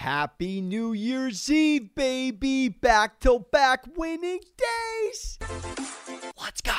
Happy New Year's Eve, baby. Back to back winning days. Let's go.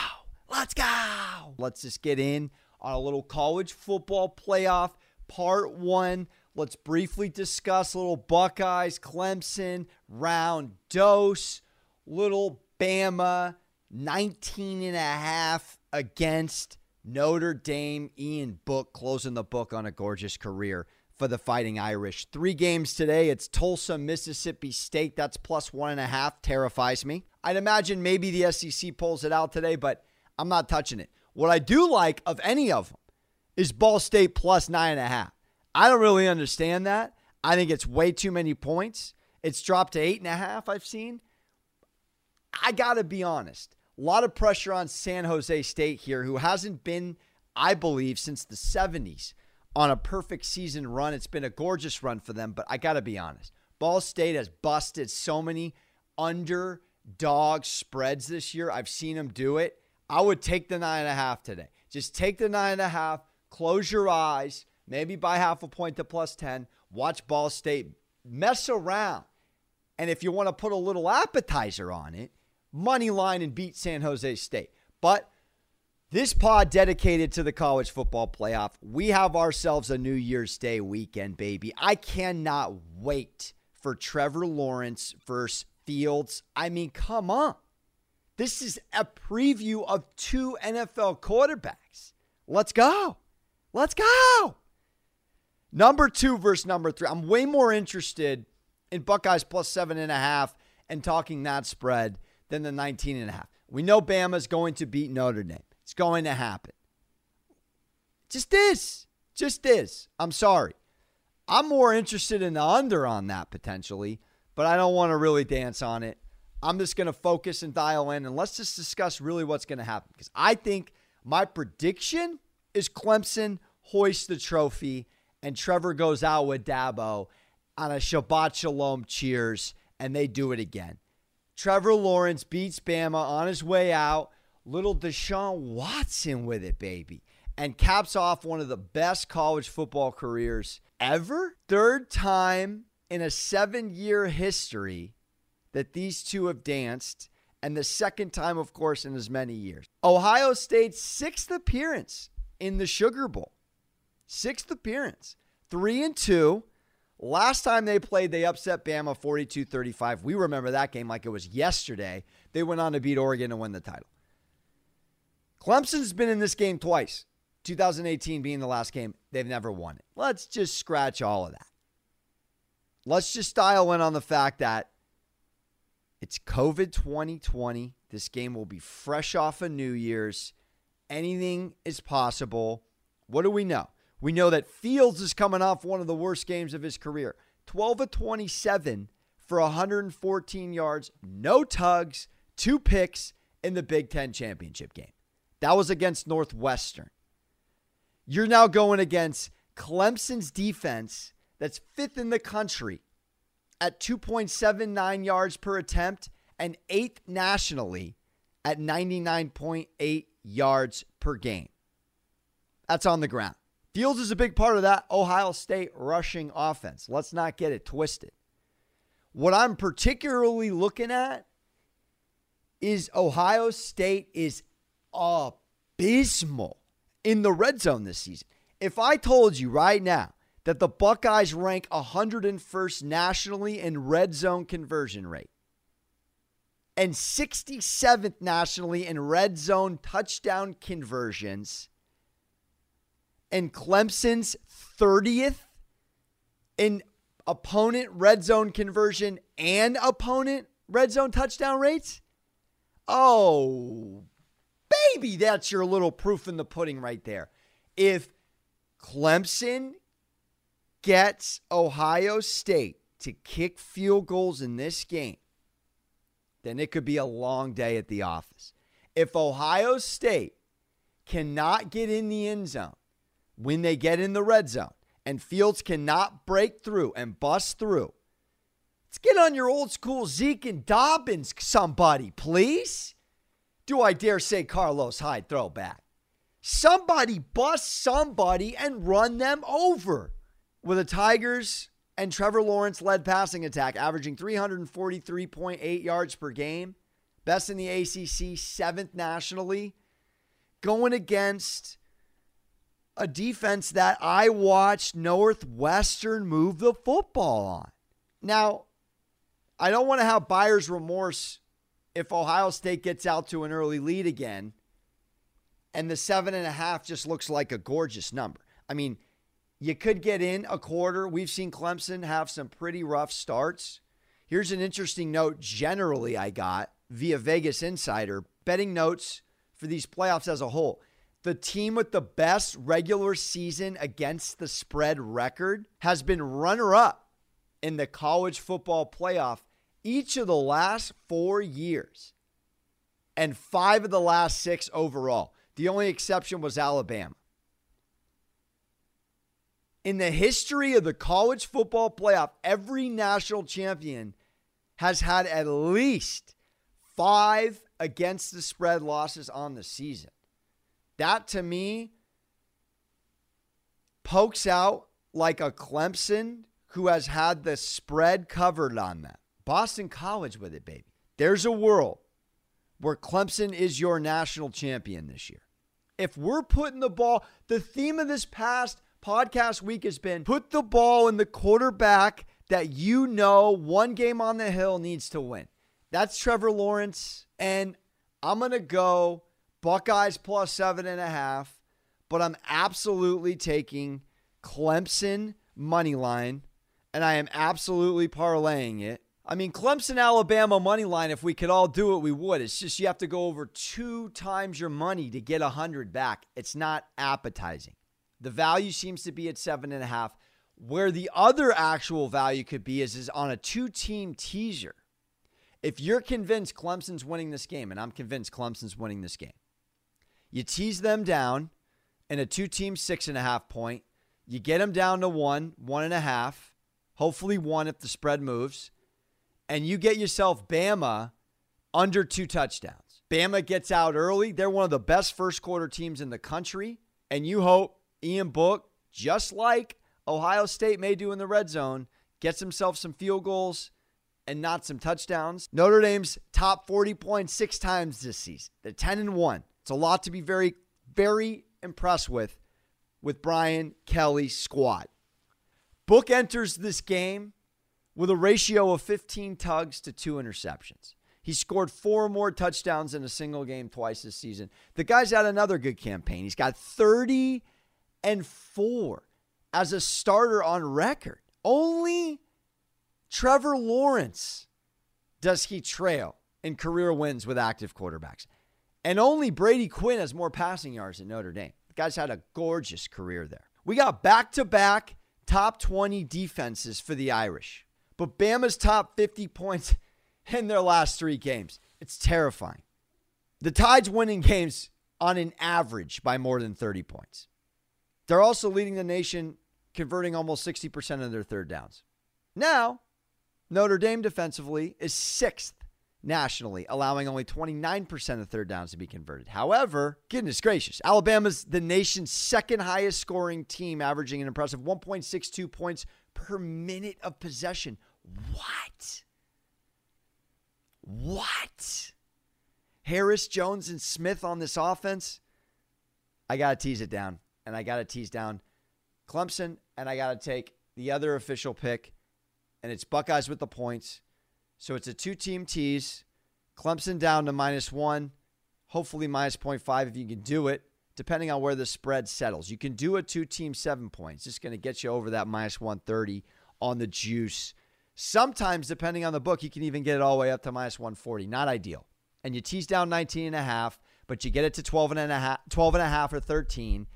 Let's go. Let's just get in on a little college football playoff part one. Let's briefly discuss little Buckeyes, Clemson, round dose, little Bama, 19 and a half against Notre Dame. Ian Book closing the book on a gorgeous career for the Fighting Irish. Three games today. It's Tulsa, Mississippi State. That's plus one and a half. Terrifies me. I'd imagine maybe the SEC pulls it out today, but I'm not touching it. What I do like of any of them is Ball State plus nine and a half. I don't really understand that. I think it's way too many points. It's dropped to eight and a half, I've seen. I got to be honest. A lot of pressure on San Jose State here, who hasn't been, I believe, since the 70s on a perfect season run. It's been a gorgeous run for them, but I got to be honest. Ball State has busted so many underdog spreads this year. I've seen them do it. I would take the nine and a half today. Just take the nine and a half, close your eyes, maybe buy half a point to plus 10, watch Ball State mess around. And if you want to put a little appetizer on it, money line and beat San Jose State. But this pod dedicated to the college football playoff. We have ourselves a New Year's Day weekend, baby. I cannot wait for Trevor Lawrence versus Fields. I mean, come on. This is a preview of two NFL quarterbacks. Let's go. Let's go. Number two versus number three. I'm way more interested in Buckeyes plus seven and a half and talking that spread than the 19 and a half. We know Bama's going to beat Notre Dame. It's going to happen. Just this. Just this. I'm sorry. I'm more interested in the under on that potentially, but I don't want to really dance on it. I'm just going to focus and dial in and let's just discuss really what's going to happen because I think my prediction is Clemson hoists the trophy and Trevor goes out with Dabo on a Shabbat Shalom cheers and they do it again. Trevor Lawrence beats Bama on his way out little Deshaun Watson with it, baby, and caps off one of the best college football careers ever. Third time in a seven year history that these two have danced, and the second time, of course, in as many years. Ohio State's sixth appearance in the Sugar Bowl. Sixth appearance. Three and two. Last time they played, they upset Bama 42 35. We remember that game like it was yesterday. They went on to beat Oregon and win the title. Clemson's been in this game twice. 2018 being the last game, they've never won it. Let's just scratch all of that. Let's just dial in on the fact that it's COVID 2020. This game will be fresh off of New Year's. Anything is possible. What do we know? We know that Fields is coming off one of the worst games of his career 12 of 27 for 114 yards, no tugs, two picks in the Big Ten championship game. That was against Northwestern. You're now going against Clemson's defense that's fifth in the country at 2.79 yards per attempt and eighth nationally at 99.8 yards per game. That's on the ground. Fields is a big part of that Ohio State rushing offense. Let's not get it twisted. What I'm particularly looking at is Ohio State is abysmal in the red zone this season. If I told you right now that the Buckeyes rank 101st nationally in red zone conversion rate and 67th nationally in red zone touchdown conversions, and Clemson's 30th in opponent red zone conversion and opponent red zone touchdown rates? Oh, baby, that's your little proof in the pudding right there. If Clemson gets Ohio State to kick field goals in this game, then it could be a long day at the office. If Ohio State cannot get in the end zone when they get in the red zone and Fields cannot break through and bust through, let's get on your old school Zeke and Dobbins, somebody, please do I dare say Carlos Hyde throwback? Somebody bust somebody and run them over. With the Tigers and Trevor Lawrence led passing attack, averaging 343.8 yards per game, best in the ACC, seventh nationally, going against a defense that I watched Northwestern move the football on. Now, I don't want to have buyer's remorse if Ohio State gets out to an early lead again and the seven and a half just looks like a gorgeous number. I mean, you could get in a quarter. We've seen Clemson have some pretty rough starts. Here's an interesting note generally I got via Vegas Insider betting notes for these playoffs as a whole. The team with the best regular season against the spread record has been runner up in the college football playoff each of the last four years and five of the last six overall. The only exception was Alabama. In the history of the college football playoff, every national champion has had at least five against the spread losses on the season. That to me pokes out like a Clemson who has had the spread covered on them. Boston College with it, baby. There's a world where Clemson is your national champion this year. If we're putting the ball, the theme of this past podcast week has been put the ball in the quarterback that you know one game on the hill needs to win. That's Trevor Lawrence. And I'm going to go Buckeyes plus seven and a half, but I'm absolutely taking Clemson money line, and I am absolutely parlaying it I mean, Clemson, Alabama money line, if we could all do it, we would. It's just you have to go over two times your money to get a 100 back. It's not appetizing. The value seems to be at seven and a half. Where the other actual value could be is, is on a two team teaser. If you're convinced Clemson's winning this game, and I'm convinced Clemson's winning this game, you tease them down in a two team six and a half point. You get them down to one, one and a half, hopefully one if the spread moves and you get yourself Bama under two touchdowns. Bama gets out early. They're one of the best first quarter teams in the country. And you hope Ian Book, just like Ohio State may do in the red zone, gets himself some field goals and not some touchdowns. Notre Dame's top 40 points six times this season. They're 10 and 1. It's a lot to be very, very impressed with with Brian Kelly's squad. Book enters this game with a ratio of 15 tugs to two interceptions. He scored four more touchdowns in a single game twice this season. The guy's had another good campaign. He's got 30 and 4 as a starter on record. Only Trevor Lawrence does he trail in career wins with active quarterbacks. And only Brady Quinn has more passing yards at Notre Dame. The guy's had a gorgeous career there. We got back to back top 20 defenses for the Irish. But Bama's top 50 points in their last three games. It's terrifying. The Tide's winning games on an average by more than 30 points. They're also leading the nation, converting almost 60% of their third downs. Now, Notre Dame defensively is sixth nationally, allowing only 29% of third downs to be converted. However, goodness gracious, Alabama's the nation's second highest scoring team, averaging an impressive 1.62 points per minute of possession. What? What? Harris, Jones, and Smith on this offense? I got to tease it down. And I got to tease down Clemson. And I got to take the other official pick. And it's Buckeyes with the points. So it's a two team tease. Clemson down to minus one. Hopefully minus 0.5 if you can do it, depending on where the spread settles. You can do a two team seven points. It's just going to get you over that minus 130 on the juice. Sometimes, depending on the book, you can even get it all the way up to minus 140. Not ideal. And you tease down 19 and a half, but you get it to 12 and a half, 12 and a half or 13.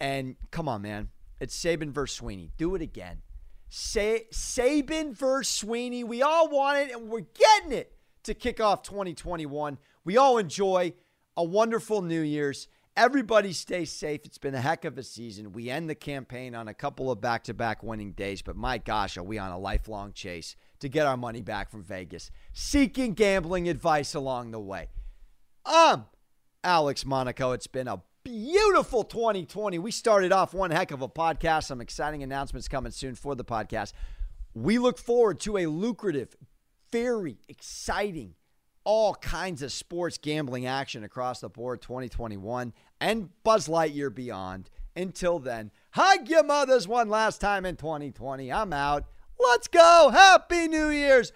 And come on, man. It's Saban versus Swinney. Do it again. Say Saban versus Swinney. We all want it, and we're getting it to kick off 2021. We all enjoy a wonderful New Year's. Everybody stay safe. It's been a heck of a season. We end the campaign on a couple of back to back winning days, but my gosh, are we on a lifelong chase to get our money back from Vegas, seeking gambling advice along the way. I'm Alex Monaco. It's been a beautiful 2020. We started off one heck of a podcast. Some exciting announcements coming soon for the podcast. We look forward to a lucrative, very exciting, all kinds of sports gambling action across the board 2021 and Buzz Lightyear beyond. Until then, hug your mothers one last time in 2020. I'm out. Let's go. Happy New Year's.